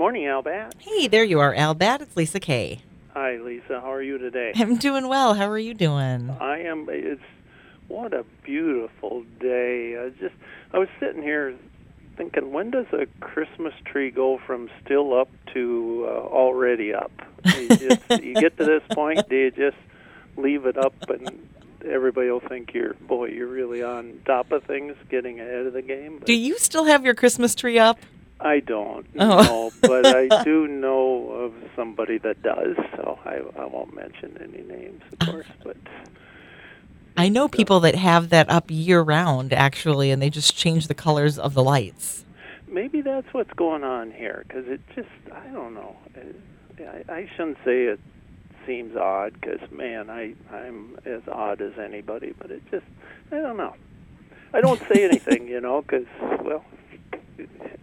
morning, Al Batt. Hey, there you are, Al Batt. It's Lisa Kay. Hi, Lisa. How are you today? I'm doing well. How are you doing? I am. It's what a beautiful day. I just I was sitting here thinking, when does a Christmas tree go from still up to uh, already up? You, just, you get to this point, do you just leave it up and everybody will think you're boy, you're really on top of things, getting ahead of the game. But Do you still have your Christmas tree up? I don't Oh. know, but I do know of somebody that does. So I I won't mention any names, of course, but. I know people that have that up year round, actually, and they just change the colors of the lights. maybe that's what's going on here because it just i don't know I, I shouldn't say it seems odd because man i i'm as odd as anybody but it just i don't know i don't say anything you know because well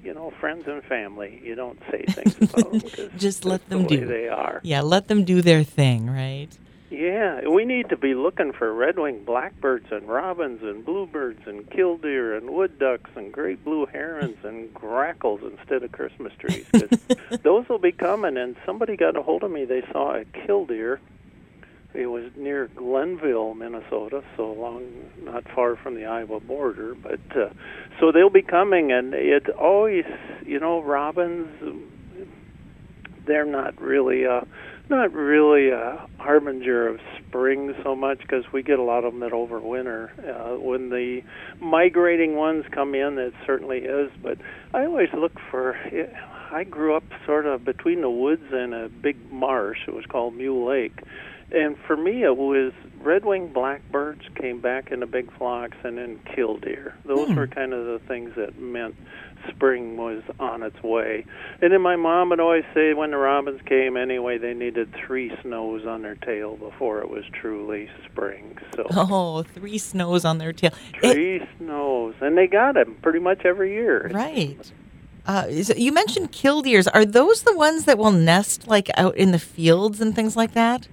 you know friends and family you don't say things about them Just let them the do. they are Yeah, let them do their thing, right? yeah, we need to be looking for red-winged blackbirds and robins and bluebirds and killdeer and wood ducks and great blue herons and grackles instead of Christmas trees. 'cause those will be coming. And somebody got a hold of me. They saw a killdeer. It was near Glenville, Minnesota, so along not far from the Iowa border. But uh, so they'll be coming, and it always, you know, robins. They're not really. Uh, not really a harbinger of spring so much because we get a lot of them that overwinter. Uh, when the migrating ones come in, it certainly is. But I always look for. I grew up sort of between the woods and a big marsh. It was called Mule Lake, and for me it was red-winged blackbirds came back in the big flocks, and then killdeer. Those Hmm. were kind of the things that meant spring was on its way. And then my mom would always say when the robins came anyway, they needed three snows on their tail before it was truly spring. So Oh, three snows on their tail. It- three snows, and they got them pretty much every year. right. Uh, is you mentioned killdeers. Are those the ones that will nest like out in the fields and things like that?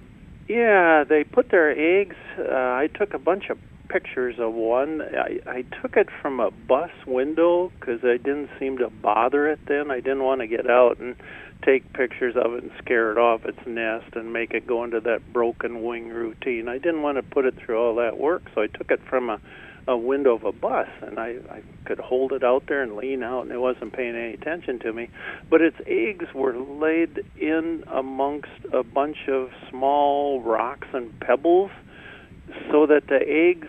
Yeah, they put their eggs. Uh, I took a bunch of pictures of one. I, I took it from a bus window because I didn't seem to bother it then. I didn't want to get out and take pictures of it and scare it off its nest and make it go into that broken wing routine. I didn't want to put it through all that work, so I took it from a a window of a bus and I, I could hold it out there and lean out and it wasn't paying any attention to me. But its eggs were laid in amongst a bunch of small rocks and pebbles so that the eggs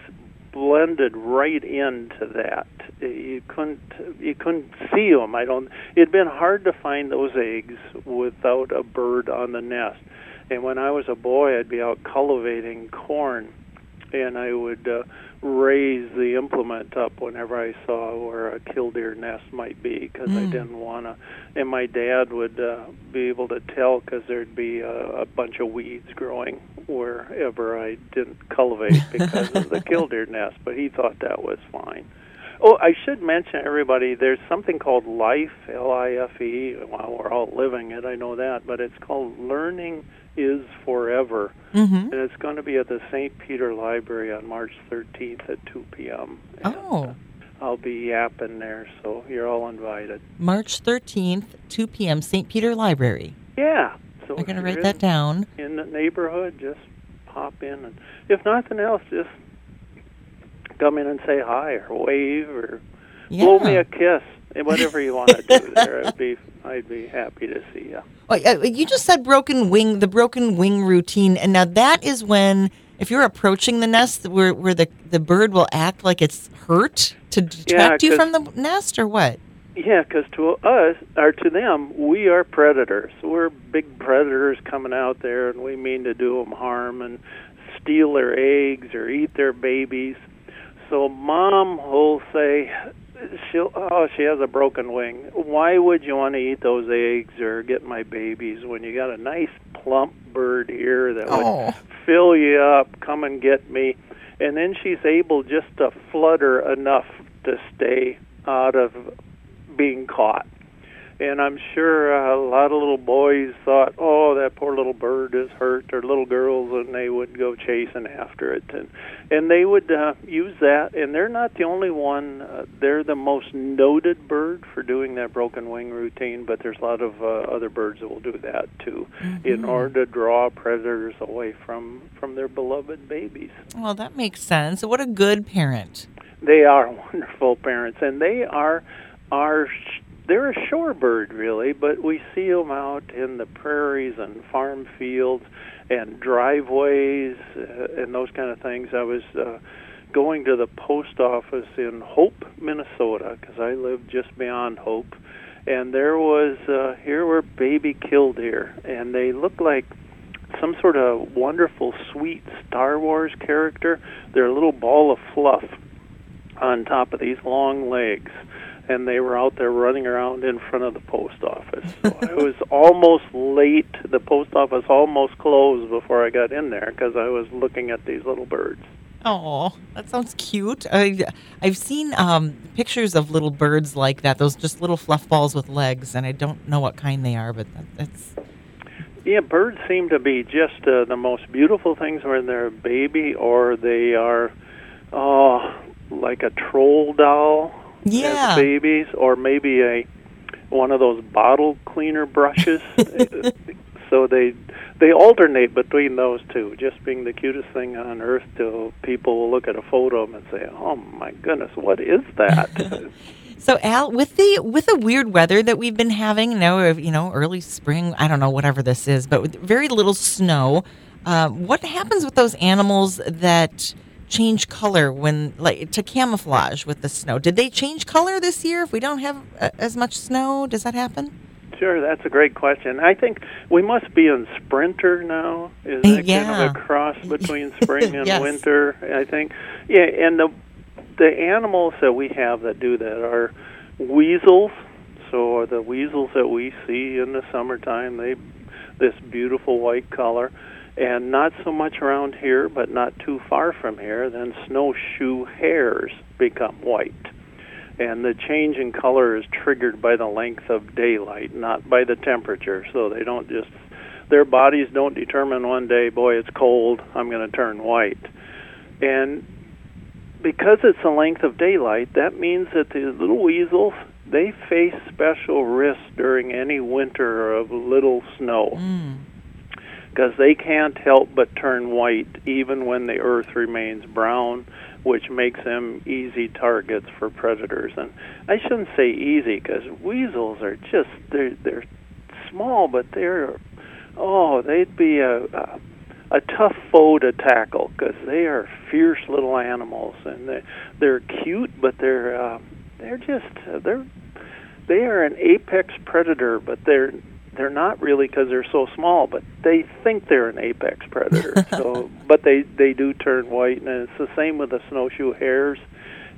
blended right into that. You couldn't you couldn't see them. I don't. It'd been hard to find those eggs without a bird on the nest. And when I was a boy, I'd be out cultivating corn, and I would uh, raise the implement up whenever I saw where a killdeer nest might be because I Mm. didn't want to. And my dad would uh, be able to tell because there'd be a, a bunch of weeds growing wherever I didn't cultivate because of the killdeer nest. But he thought that was fine. Oh, I should mention everybody. There's something called Life, L-I-F-E. Well, we're all living it. I know that, but it's called Learning is Forever Mm-hmm. and it's going to be at the St. Peter Library on March 13th at 2 p.m. And, Oh. uh, I'll be yapping there, so you're all invited. March 13th, 2 p.m., St. Peter Library. Yeah. So I'm going to write that down. in, the neighborhood, just pop in, and if nothing else, just come in and say hi or wave or Yeah. blow me a kiss, whatever you want to do there. I'd be I'd be happy to see you. Uh, you just said broken wing, the broken wing routine, and now that is when, if you're approaching the nest, where where the the bird will act like it's hurt to detract you from the nest, or what? Yeah, because to us or to them, we are predators. We're big predators coming out there, and we mean to do them harm and steal their eggs or eat their babies. So mom will say, "She'll oh, she has a broken wing. Why would you want to eat those eggs or get my babies when you got a nice plump bird here that would Oh. fill you up, come and get me?" And then she's able just to flutter enough to stay out of being caught. And I'm sure a lot of little boys thought, "Oh, that poor little bird is hurt," or little girls, and they would go chasing after it, and and they would uh, use that. And they're not the only one. Uh, they're the most noted bird for doing that broken wing routine, but there's a lot of uh, other birds that will do that too, Mm-hmm. in order to draw predators away from from their beloved babies. Well, that makes sense. What a good parent. They are wonderful parents, and they are are they're a shorebird really, but we see them out in the prairies and farm fields and driveways uh, and those kind of things. I was uh, going to the post office in Hope, Minnesota, because I live just beyond Hope, and there was uh, here were baby killdeer, and they looked like some sort of wonderful, sweet Star Wars character. They're a little ball of fluff on top of these long legs. And they were out there running around in front of the post office. So I was almost late. The post office almost closed before I got in there because I was looking at these little birds. Oh, that sounds cute. I, I've seen um, pictures of little birds like that. Those just little fluff balls with legs, and I don't know what kind they are, but that, that's Yeah, birds seem to be just uh, the most beautiful things when they're a baby, or they are, oh, like a troll doll Yeah. as babies, or maybe a one of those bottle cleaner brushes. so they they alternate between those two, just being the cutest thing on earth. Till people will look at a photo of them and say, "Oh my goodness, what is that?" So Al, with the with the weird weather that we've been having now, uh, you know, early spring, I don't know whatever this is, but with very little snow. Uh, what happens with those animals that change color when like to camouflage with the snow? Did they change color this year? If we don't have uh, as much snow, does that happen? Sure, that's a great question. I think we must be in sprinter now. Is that kind of a cross between spring and Yes. winter? I think. Yeah, and the the animals that we have that do that are weasels. So are the weasels that we see in the summertime. They this beautiful white color, and not so much around here, but not too far from here. Then snowshoe hares become white and the change in color is triggered by the length of daylight, not by the temperature. So they don't just their bodies don't determine one day, boy, it's cold, I'm going to turn white. And because it's the length of daylight, that means that the little weasels they face special risks during any winter of little snow Mm. Because they can't help but turn white even when the earth remains brown, which makes them easy targets for predators. And I shouldn't say easy because weasels are just they're they're small, but they're oh they'd be a a, a tough foe to tackle because they are fierce little animals and they they're cute, but they're uh, they're just uh, they're they are an apex predator, but they're they're not really because they're so small, but they think they're an apex predator. so, but they they do turn white, and it's the same with the snowshoe hares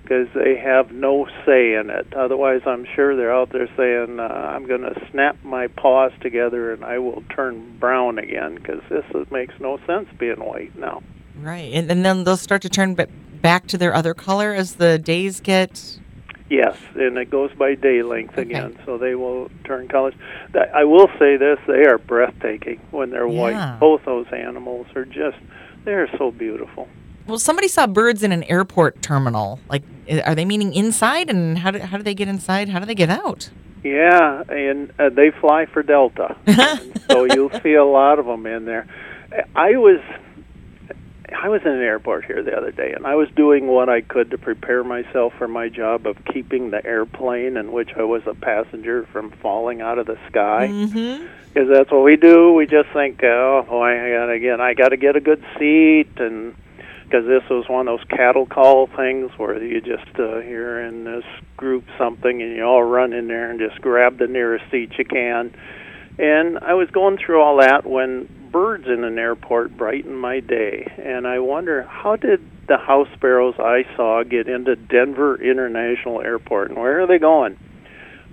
because they have no say in it. Otherwise, I'm sure they're out there saying, uh, "I'm going to snap my paws together and I will turn brown again," because this is, makes no sense being white now. Right, and, and then they'll start to turn ba- back to their other color as the days get. Yes, and it goes by day length Okay. again, so they will turn colors. I will say this: they are breathtaking when they're Yeah. white. Both those animals are just—they are so beautiful. Well, somebody saw birds in an airport terminal. Like, are they meaning inside? And how do how do they get inside? How do they get out? Yeah, and uh, they fly for Delta, so you'll see a lot of them in there. I was I was in an airport here the other day, and I was doing what I could to prepare myself for my job of keeping the airplane in which I was a passenger from falling out of the sky. Mm-hmm. Because that's what we do. We just think, oh boy, I gotta again, I gotta get a good seat, and because this was one of those cattle call things where you just uh, you're in this group something, and you all run in there and just grab the nearest seat you can. And I was going through all that when birds in an airport brighten my day, and I wonder how did the house sparrows I saw get into Denver International Airport, and where are they going?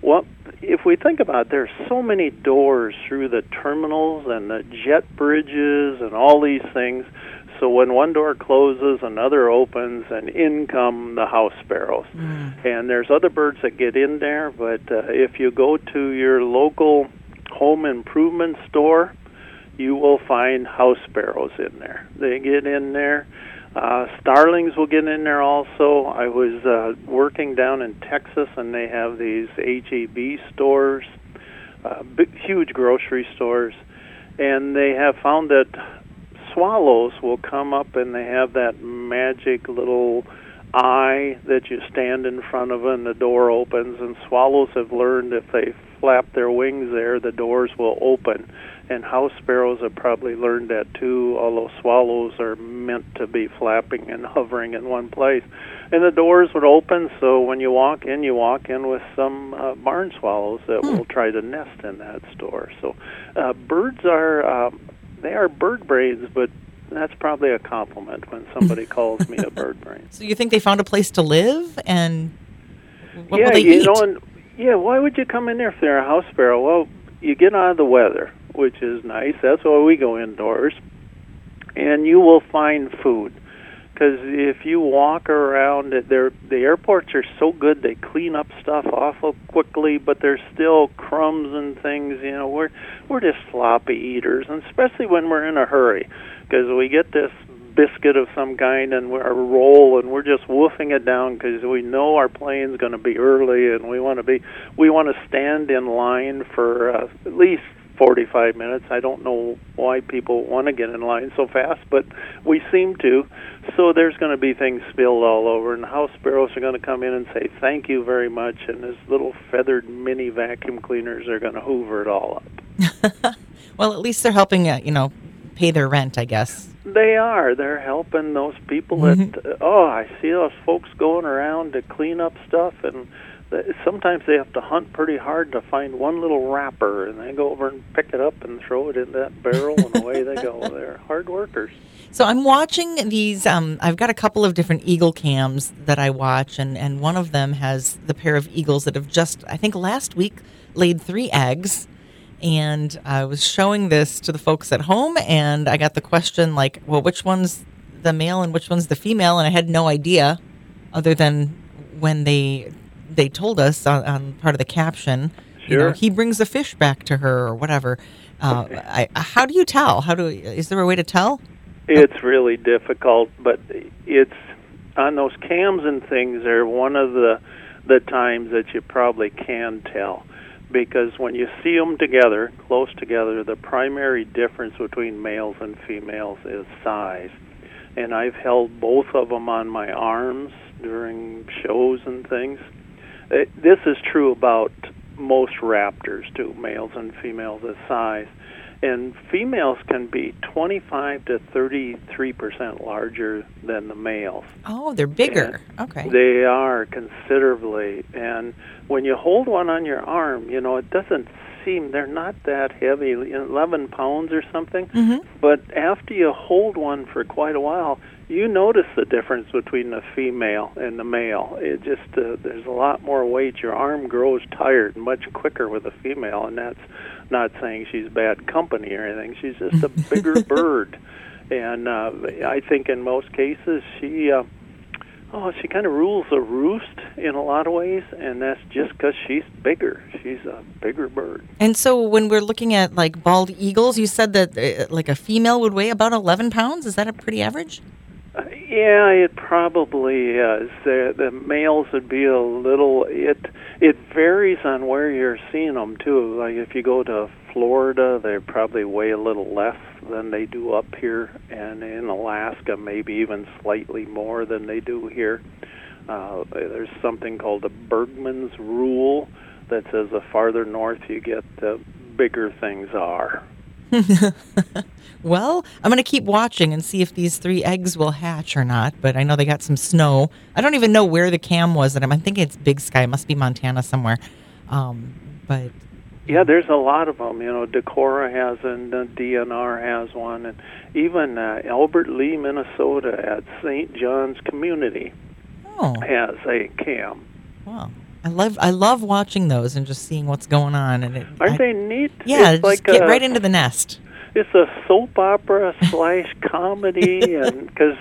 Well, if we think about it, there's so many doors through the terminals and the jet bridges and all these things. So when one door closes, another opens, and in come the house sparrows. Mm. And there's other birds that get in there, but uh, if you go to your local home improvement store, you will find house sparrows in there. They get in there. Uh, starlings will get in there also. I was uh, working down in Texas, and they have these HEB stores, uh, big, huge grocery stores, and they have found that swallows will come up and they have that magic little eye that you stand in front of and the door opens and swallows have learned if they flap their wings there the doors will open and house sparrows have probably learned that too. Although swallows are meant to be flapping and hovering in one place. And the doors would open so when you walk in you walk in with some uh, barn swallows that Hmm. will try to nest in that store. So uh, birds are um, they are bird brains but that's probably a compliment when somebody calls me a bird brain. So you think they found a place to live, and what yeah will they you eat? know and yeah why would you come in there if they're a house sparrow? Well you get out of the weather which is nice. That's why we go indoors. And you will find food. Because if you walk around the airports are so good they clean up stuff awful quickly but there's still crumbs and things you know. We're we're just sloppy eaters and especially when we're in a hurry because we get this biscuit of some kind and we're a roll and we're just woofing it down because we know our plane's going to be early and we want to be we want to stand in line for uh, at least 45 minutes. I don't know why people want to get in line so fast, but we seem to. So there's going to be things spilled all over, and house sparrows are going to come in and say thank you very much, and his little feathered mini vacuum cleaners are going to hoover it all up. well, at least they're helping, uh, you know, pay their rent, I guess. They are. They're helping those people that. Uh, oh, I see those folks going around to clean up stuff, and sometimes they have to hunt pretty hard to find one little wrapper, and they go over and pick it up and throw it in that barrel, and away they go. They're hard workers. So I'm watching these. Um, I've got a couple of different eagle cams that I watch, and, and one of them has the pair of eagles that have just, I think, last week laid three eggs. And I was showing this to the folks at home, and I got the question like, "Well, which one's the male and which one's the female?" And I had no idea, other than when they they told us on, on part of the caption. You know, Sure. he brings a fish back to her or whatever. Uh, I, how do you tell? How do is there a way to tell? It's really difficult, but it's on those cams and things They're one of the the times that you probably can tell because when you see them together, close together, the primary difference between males and females is size. And I've held both of them on my arms during shows and things. Uh, This is true about most raptors too, males and females as size. And females can be 25 to 33 percent larger than the males. Oh, they're bigger. Okay. They are considerably. And when you hold one on your arm, you know, it doesn't seem, they're not that heavy, 11 pounds or something. Mhm. But after you hold one for quite a while, you notice the difference between the female and the male. It just, uh, there's a lot more weight. Your arm grows tired much quicker with a female, and that's not saying she's bad company or anything. She's just a bigger bird. And uh, I think in most cases, she. Uh, Oh, she kind of rules the roost in a lot of ways, and that's just because she's bigger. She's a bigger bird. And so when we're looking at like bald eagles, you said that uh, like a female would weigh about 11 pounds. Is that a pretty average? Uh, yeah, it probably is. The, the males would be a little. It it varies on where you're seeing them too. Like if you go to Florida, they probably weigh a little less than they do up here, and in Alaska, maybe even slightly more than they do here. Uh, there's something called the Bergmann's rule that says the farther north you get, the bigger things are. Well, I'm going to keep watching and see if these three eggs will hatch or not. But I know they got some snow. I don't even know where the cam was that I'm. I think it's Big Sky. It must be Montana somewhere. Um, but Yeah, there's a lot of them. You know, Decorah has and DNR has one, and even uh, Albert Lea, Minnesota, at St. John's Community oh, has a cam. wow. I love I love watching those and just seeing what's going on. And it, Aren't I- they neat? Yeah, it's just like get uh, right into the nest. it's a soap opera slash comedy, and because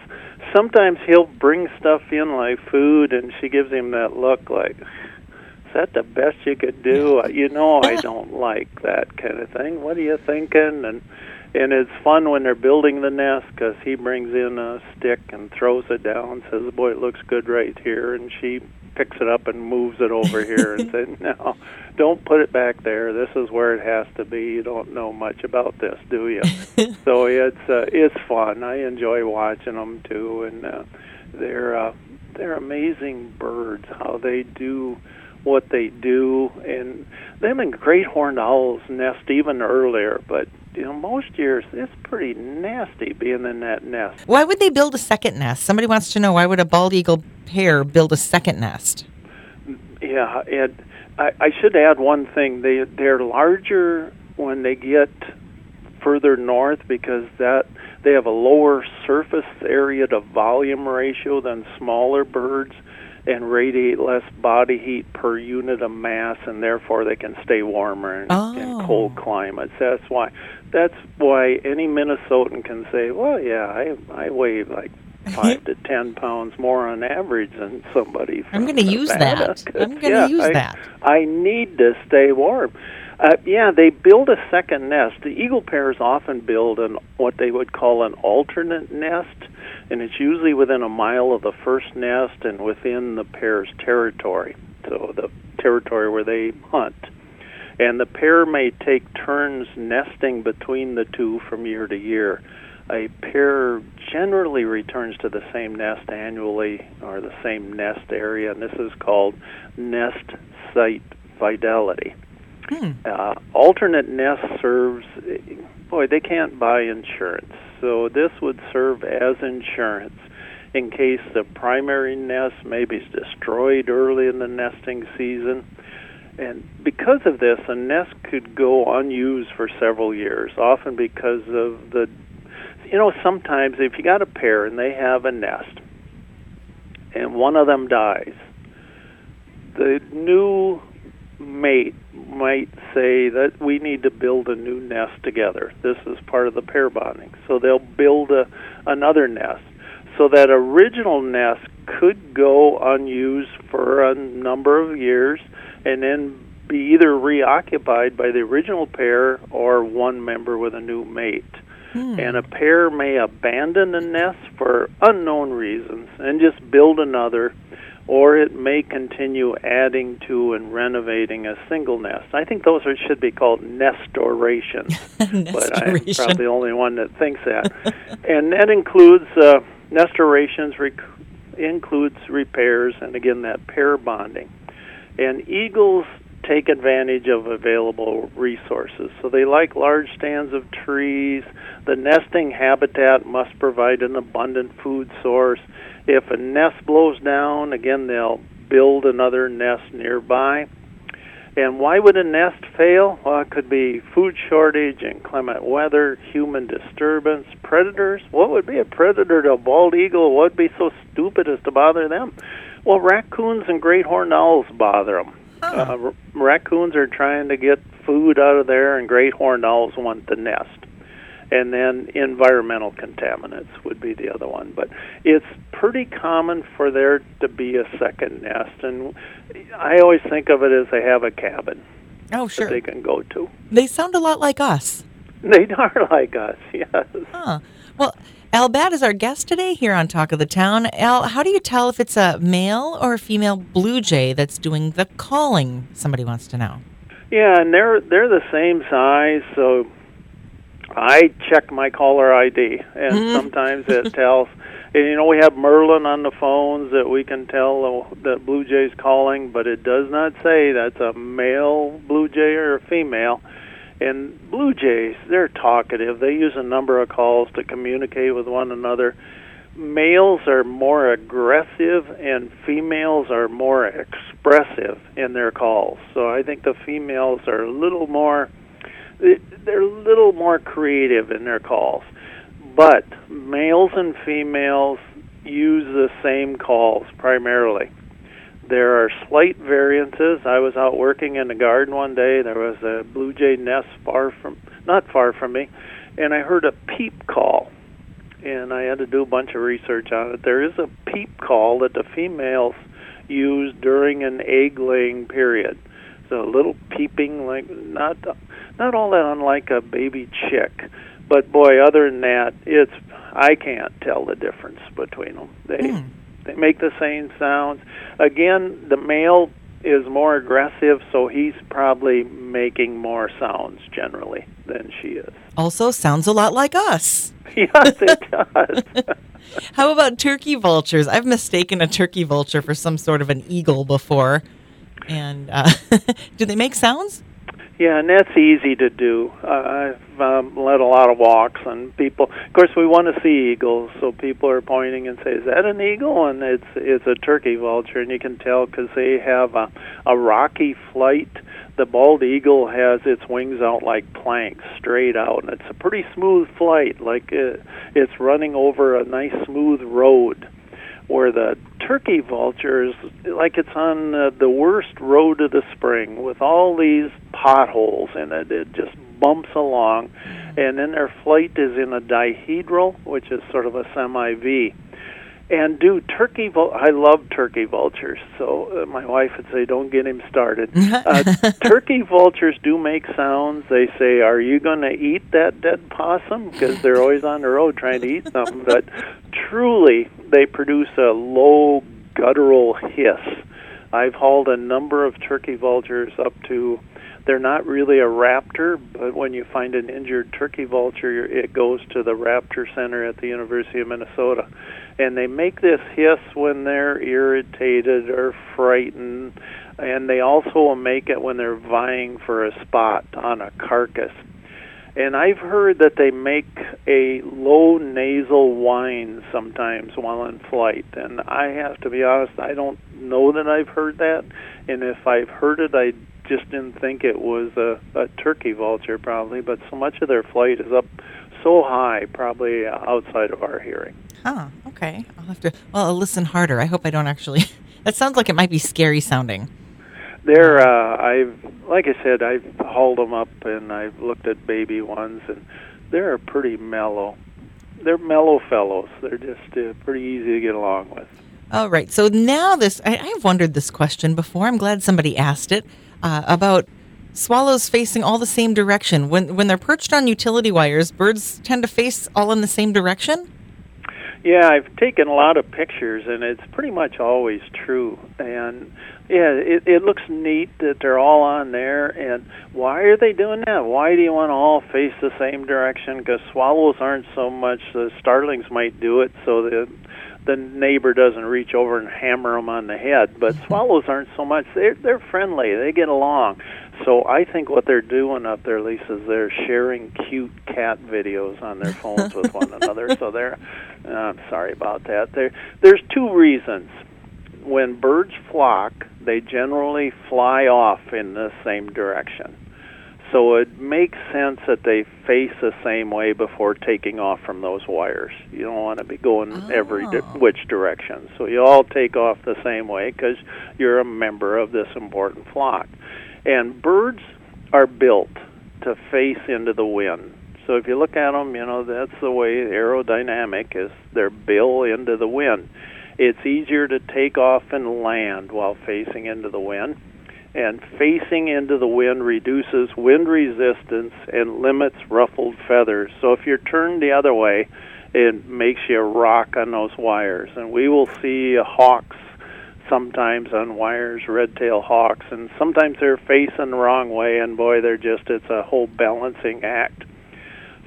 sometimes he'll bring stuff in like food, and she gives him that look like, "Is that the best you could do?" You know, I don't like that kind of thing. What are you thinking? And and it's fun when they're building the nest because he brings in a stick and throws it down, and says, "Boy, it looks good right here," and she picks it up and moves it over here and says, "No, don't put it back there. This is where it has to be. You don't know much about this, do you?" so it's uh, it's fun. I enjoy watching them too, and uh, they're uh, they're amazing birds. How they do what they do, and them and great horned owls nest even earlier, but you know, most years it's pretty nasty being in that nest. Why would they build a second nest? Somebody wants to know why would a bald eagle pair build a second nest? Yeah, and I, I should add one thing. They they're larger when they get further north because that they have a lower surface area to volume ratio than smaller birds and radiate less body heat per unit of mass and therefore they can stay warmer in, oh. in cold climates. That's why that's why any Minnesotan can say, "Well, yeah, I I weigh like five to ten pounds more on average than somebody." From I'm going to use that. I'm going to yeah, use I, that. I need to stay warm. Uh, yeah, they build a second nest. The eagle pairs often build an what they would call an alternate nest, and it's usually within a mile of the first nest and within the pair's territory. So the territory where they hunt and the pair may take turns nesting between the two from year to year. A pair generally returns to the same nest annually or the same nest area, and this is called nest site fidelity. Hmm. Uh, alternate nest serves, boy, they can't buy insurance, so this would serve as insurance in case the primary nest maybe is destroyed early in the nesting season and because of this, a nest could go unused for several years, often because of the, you know, sometimes if you got a pair and they have a nest and one of them dies, the new mate might say that we need to build a new nest together. This is part of the pair bonding. So they'll build a, another nest. So that original nest could go unused for a number of years and then be either reoccupied by the original pair or one member with a new mate. Hmm. And a pair may abandon a nest for unknown reasons and just build another, or it may continue adding to and renovating a single nest. I think those are, should be called nestorations, but I'm probably the only one that thinks that. and that includes uh, nestorations, rec- includes repairs, and again, that pair bonding. And eagles take advantage of available resources. So they like large stands of trees. The nesting habitat must provide an abundant food source. If a nest blows down, again, they'll build another nest nearby. And why would a nest fail? Well, it could be food shortage, inclement weather, human disturbance, predators. What would be a predator to a bald eagle? What would be so stupid as to bother them? Well, raccoons and great horned owls bother them. Uh, r- raccoons are trying to get food out of there, and great horned owls want the nest. And then environmental contaminants would be the other one. But it's pretty common for there to be a second nest, and I always think of it as they have a cabin Oh, that sure. they can go to. They sound a lot like us. They are like us, yes. Huh. Well, Al Batt is our guest today here on Talk of the Town. Al, how do you tell if it's a male or a female blue jay that's doing the calling? Somebody wants to know. Yeah, and they're they're the same size, so I check my caller ID, and Mhm. sometimes it tells. And you know, we have Merlin on the phones that we can tell that Blue Jay's calling, but it does not say that's a male Blue Jay or a female. And Blue Jays, they're talkative. They use a number of calls to communicate with one another. Males are more aggressive, and females are more expressive in their calls. So I think the females are a little more they're a little more creative in their calls. But males and females use the same calls primarily. There are slight variances. I was out working in the garden one day. There was a blue jay nest far from, not far from me, and I heard a peep call. And I had to do a bunch of research on it. There is a peep call that the females use during an egg laying period. So a little peeping, like not not all that unlike a baby chick. But boy, other than that, it's I can't tell the difference between them. They mm. they make the same sounds. Again, the male is more aggressive, so he's probably making more sounds generally than she is. Also, sounds a lot like us. yes, it does. How about turkey vultures? I've mistaken a turkey vulture for some sort of an eagle before. And uh, do they make sounds? Yeah, and that's easy to do. Uh, I've um, led a lot of walks, and people. Of course, we want to see eagles, so people are pointing and say, "Is that an eagle?" And it's it's a turkey vulture, and you can tell because they have a, a rocky flight. The bald eagle has its wings out like planks, straight out, and it's a pretty smooth flight, like it, it's running over a nice smooth road where the turkey vultures like it's on uh, the worst road of the spring with all these potholes in it. It just bumps along, and then their flight is in a dihedral, which is sort of a semi V. And do turkey vul- I love turkey vultures. So uh, my wife would say, "Don't get him started." uh, turkey vultures do make sounds. They say, "Are you going to eat that dead possum?" Because they're always on the road trying to eat something. But truly, they produce a low guttural hiss. I've hauled a number of turkey vultures up to they're not really a raptor, but when you find an injured turkey vulture, it goes to the Raptor Center at the University of Minnesota. And they make this hiss when they're irritated or frightened, and they also will make it when they're vying for a spot on a carcass. And I've heard that they make a low nasal whine sometimes while in flight. And I have to be honest, I don't know that I've heard that. And if I've heard it, I just didn't think it was a, a turkey vulture, probably. But so much of their flight is up so high, probably outside of our hearing. Oh, okay. I'll have to. Well, I'll listen harder. I hope I don't actually. that sounds like it might be scary sounding. They're. Uh, I've like I said, I've hauled them up and I've looked at baby ones, and they're pretty mellow. They're mellow fellows. They're just uh, pretty easy to get along with. All right. So now this, I, I've wondered this question before. I'm glad somebody asked it uh, about swallows facing all the same direction. When when they're perched on utility wires, birds tend to face all in the same direction. Yeah, I've taken a lot of pictures, and it's pretty much always true. And yeah, it, it looks neat that they're all on there. And why are they doing that? Why do you want to all face the same direction? Because swallows aren't so much. The starlings might do it so that the neighbor doesn't reach over and hammer them on the head. But swallows aren't so much. They're they're friendly. They get along. So I think what they're doing up there, Lisa, is they're sharing cute cat videos on their phones with one another. So they're, uh, I'm sorry about that. There, there's two reasons. When birds flock, they generally fly off in the same direction. So it makes sense that they face the same way before taking off from those wires. You don't want to be going oh. every di- which direction. So you all take off the same way because you're a member of this important flock. And birds are built to face into the wind. So if you look at them, you know, that's the way aerodynamic is their bill into the wind. It's easier to take off and land while facing into the wind. And facing into the wind reduces wind resistance and limits ruffled feathers. So if you're turned the other way, it makes you rock on those wires. And we will see hawks sometimes on wires, red-tailed hawks, and sometimes they're facing the wrong way, and boy, they're just, it's a whole balancing act.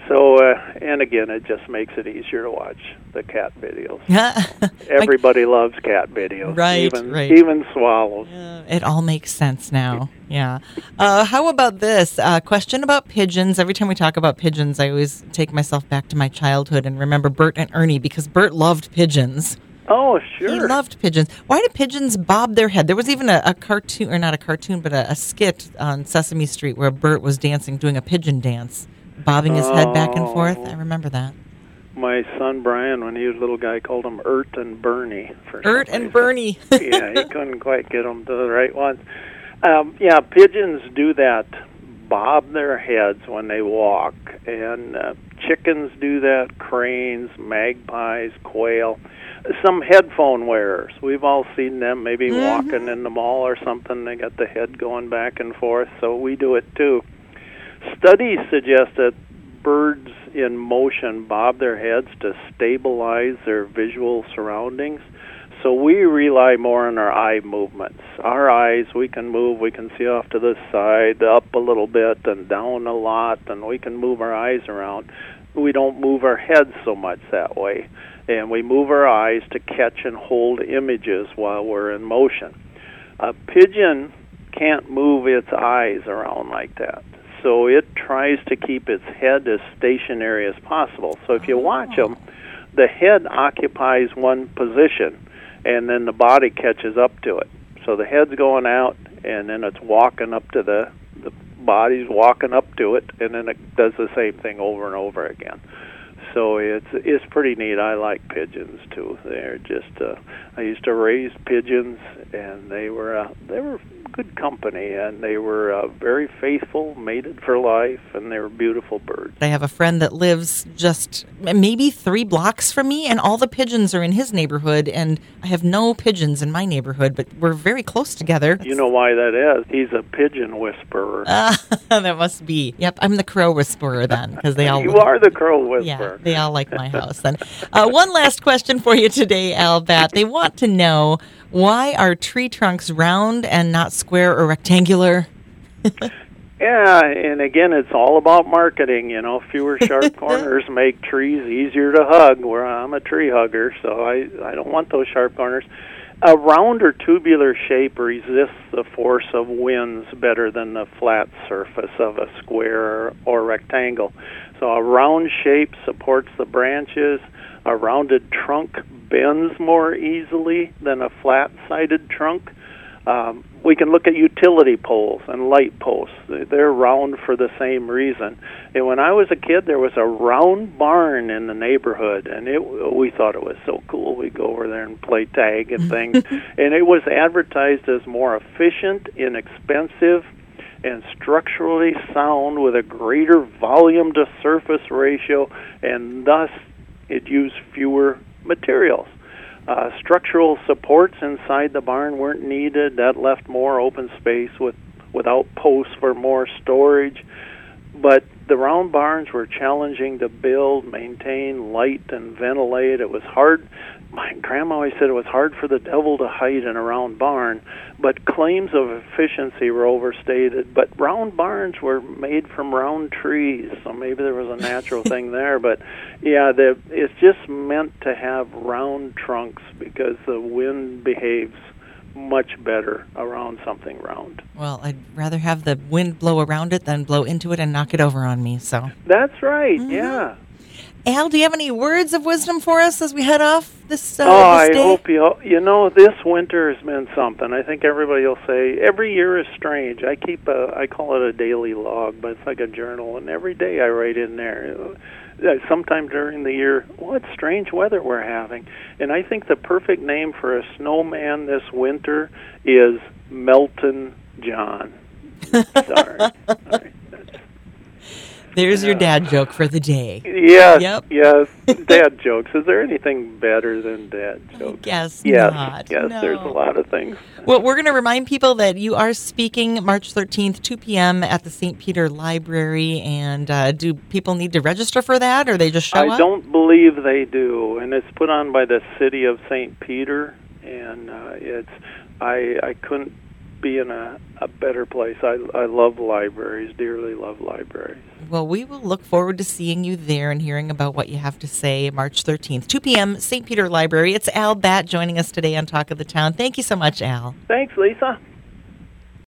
So, uh, and again, it just makes it easier to watch the cat videos. Everybody loves cat videos, right? Even right. even swallows. Yeah, it all makes sense now. Yeah. Uh, how about this uh, question about pigeons? Every time we talk about pigeons, I always take myself back to my childhood and remember Bert and Ernie because Bert loved pigeons. Oh, sure. He loved pigeons. Why do pigeons bob their head? There was even a, a cartoon, or not a cartoon, but a, a, skit on Sesame Street where Bert was dancing, doing a pigeon dance, bobbing his oh. head back and forth. I remember that. my son Brian, when he was a little guy, called him Ert and Bernie. For Ert and. Bernie. yeah, he couldn't quite get them to the right ones. Um, yeah, pigeons do that, bob their heads when they walk, and uh, chickens do that, cranes, magpies, quail. Some headphone wearers. We've all seen them maybe Mhm. walking in the mall or something. They got the head going back and forth, so we do it too. Studies suggest that birds in motion bob their heads to stabilize their visual surroundings. So we rely more on our eye movements. Our eyes, we can move, we can see off to the side, up a little bit, and down a lot, and we can move our eyes around. We don't move our heads so much that way. And we move our eyes to catch and hold images while we're in motion. A pigeon can't move its eyes around like that. So it tries to keep its head as stationary as possible. So if you watch oh. them, the head occupies one position and then the body catches up to it. So the head's going out and then it's walking up to the the body's walking up to it and then it does the same thing over and over again. So it's it's pretty neat. I like pigeons too. They're just uh, I used to raise pigeons and they were uh, they were good company and they were uh, very faithful, mated for life, and they were beautiful birds. I have a friend that lives just maybe three blocks from me, and all the pigeons are in his neighborhood, and I have no pigeons in my neighborhood, but we're very close together. You know why that is? He's a pigeon whisperer. Ah, that must be. Yep, I'm the crow whisperer then, because they all. you are the crow Yeah, whisperer. They all like my house. Then, uh, one last question for you today, Al Batt. They want to know why are tree trunks round and not square or rectangular? Yeah, and again, it's all about marketing. You know, fewer sharp corners make trees easier to hug. Where I'm a tree hugger, so I I don't want those sharp corners. A round or tubular shape resists the force of winds better than the flat surface of a square or rectangle. So a round shape supports the branches. A rounded trunk bends more easily than a flat-sided trunk. Um, we can look at utility poles and light posts. They're round for the same reason. And when I was a kid, there was a round barn in the neighborhood, and it we thought it was so cool. We'd go over there and play tag and things. and it was advertised as more efficient, inexpensive, and structurally sound with a greater volume to surface ratio, and thus it used fewer materials. Uh, structural supports inside the barn weren't needed. That left more open space with without posts for more storage. But the round barns were challenging to build, maintain, light, and ventilate. It was hard. My grandma always said it was hard for the devil to hide in a round barn, but claims of efficiency were overstated. But round barns were made from round trees, so maybe there was a natural thing there. But yeah, the, it's just meant to have round trunks because the wind behaves much better around something round. Well, I'd rather have the wind blow around it than blow into it and knock it over on me. So, That's right. Mm-hmm. Yeah. Al, do you have any words of wisdom for us as we head off this, uh, oh, I this day? hope you. You know, this winter has been something. I think everybody will say every year is strange. I keep a. I call it a daily log, but it's like a journal, and every day I write in there. Uh, sometime during the year, what strange weather we're having, and I think the perfect name for a snowman this winter is Melton John. Sorry. Sorry. There's your dad joke for the day. Yes, Yep. yes. Dad jokes. Is there anything better than dad jokes? Guess Yes, not. yes. There's a lot of things. Well, we're going to remind people that you are speaking March 13th, 2 p.m. at the St. Peter Library. And uh, do people need to register for that or they just show I up? don't believe they do, and it's put on by the city of St. Peter, and uh, it's I I couldn't be in a, a better place. I I love libraries, dearly love libraries. Well, we will look forward to seeing you there and hearing about what you have to say March 13th, 2 p.m., St. Peter Library. It's Al Batt joining us today on Talk of the Town. Thank you so much, Al. Thanks, Lisa.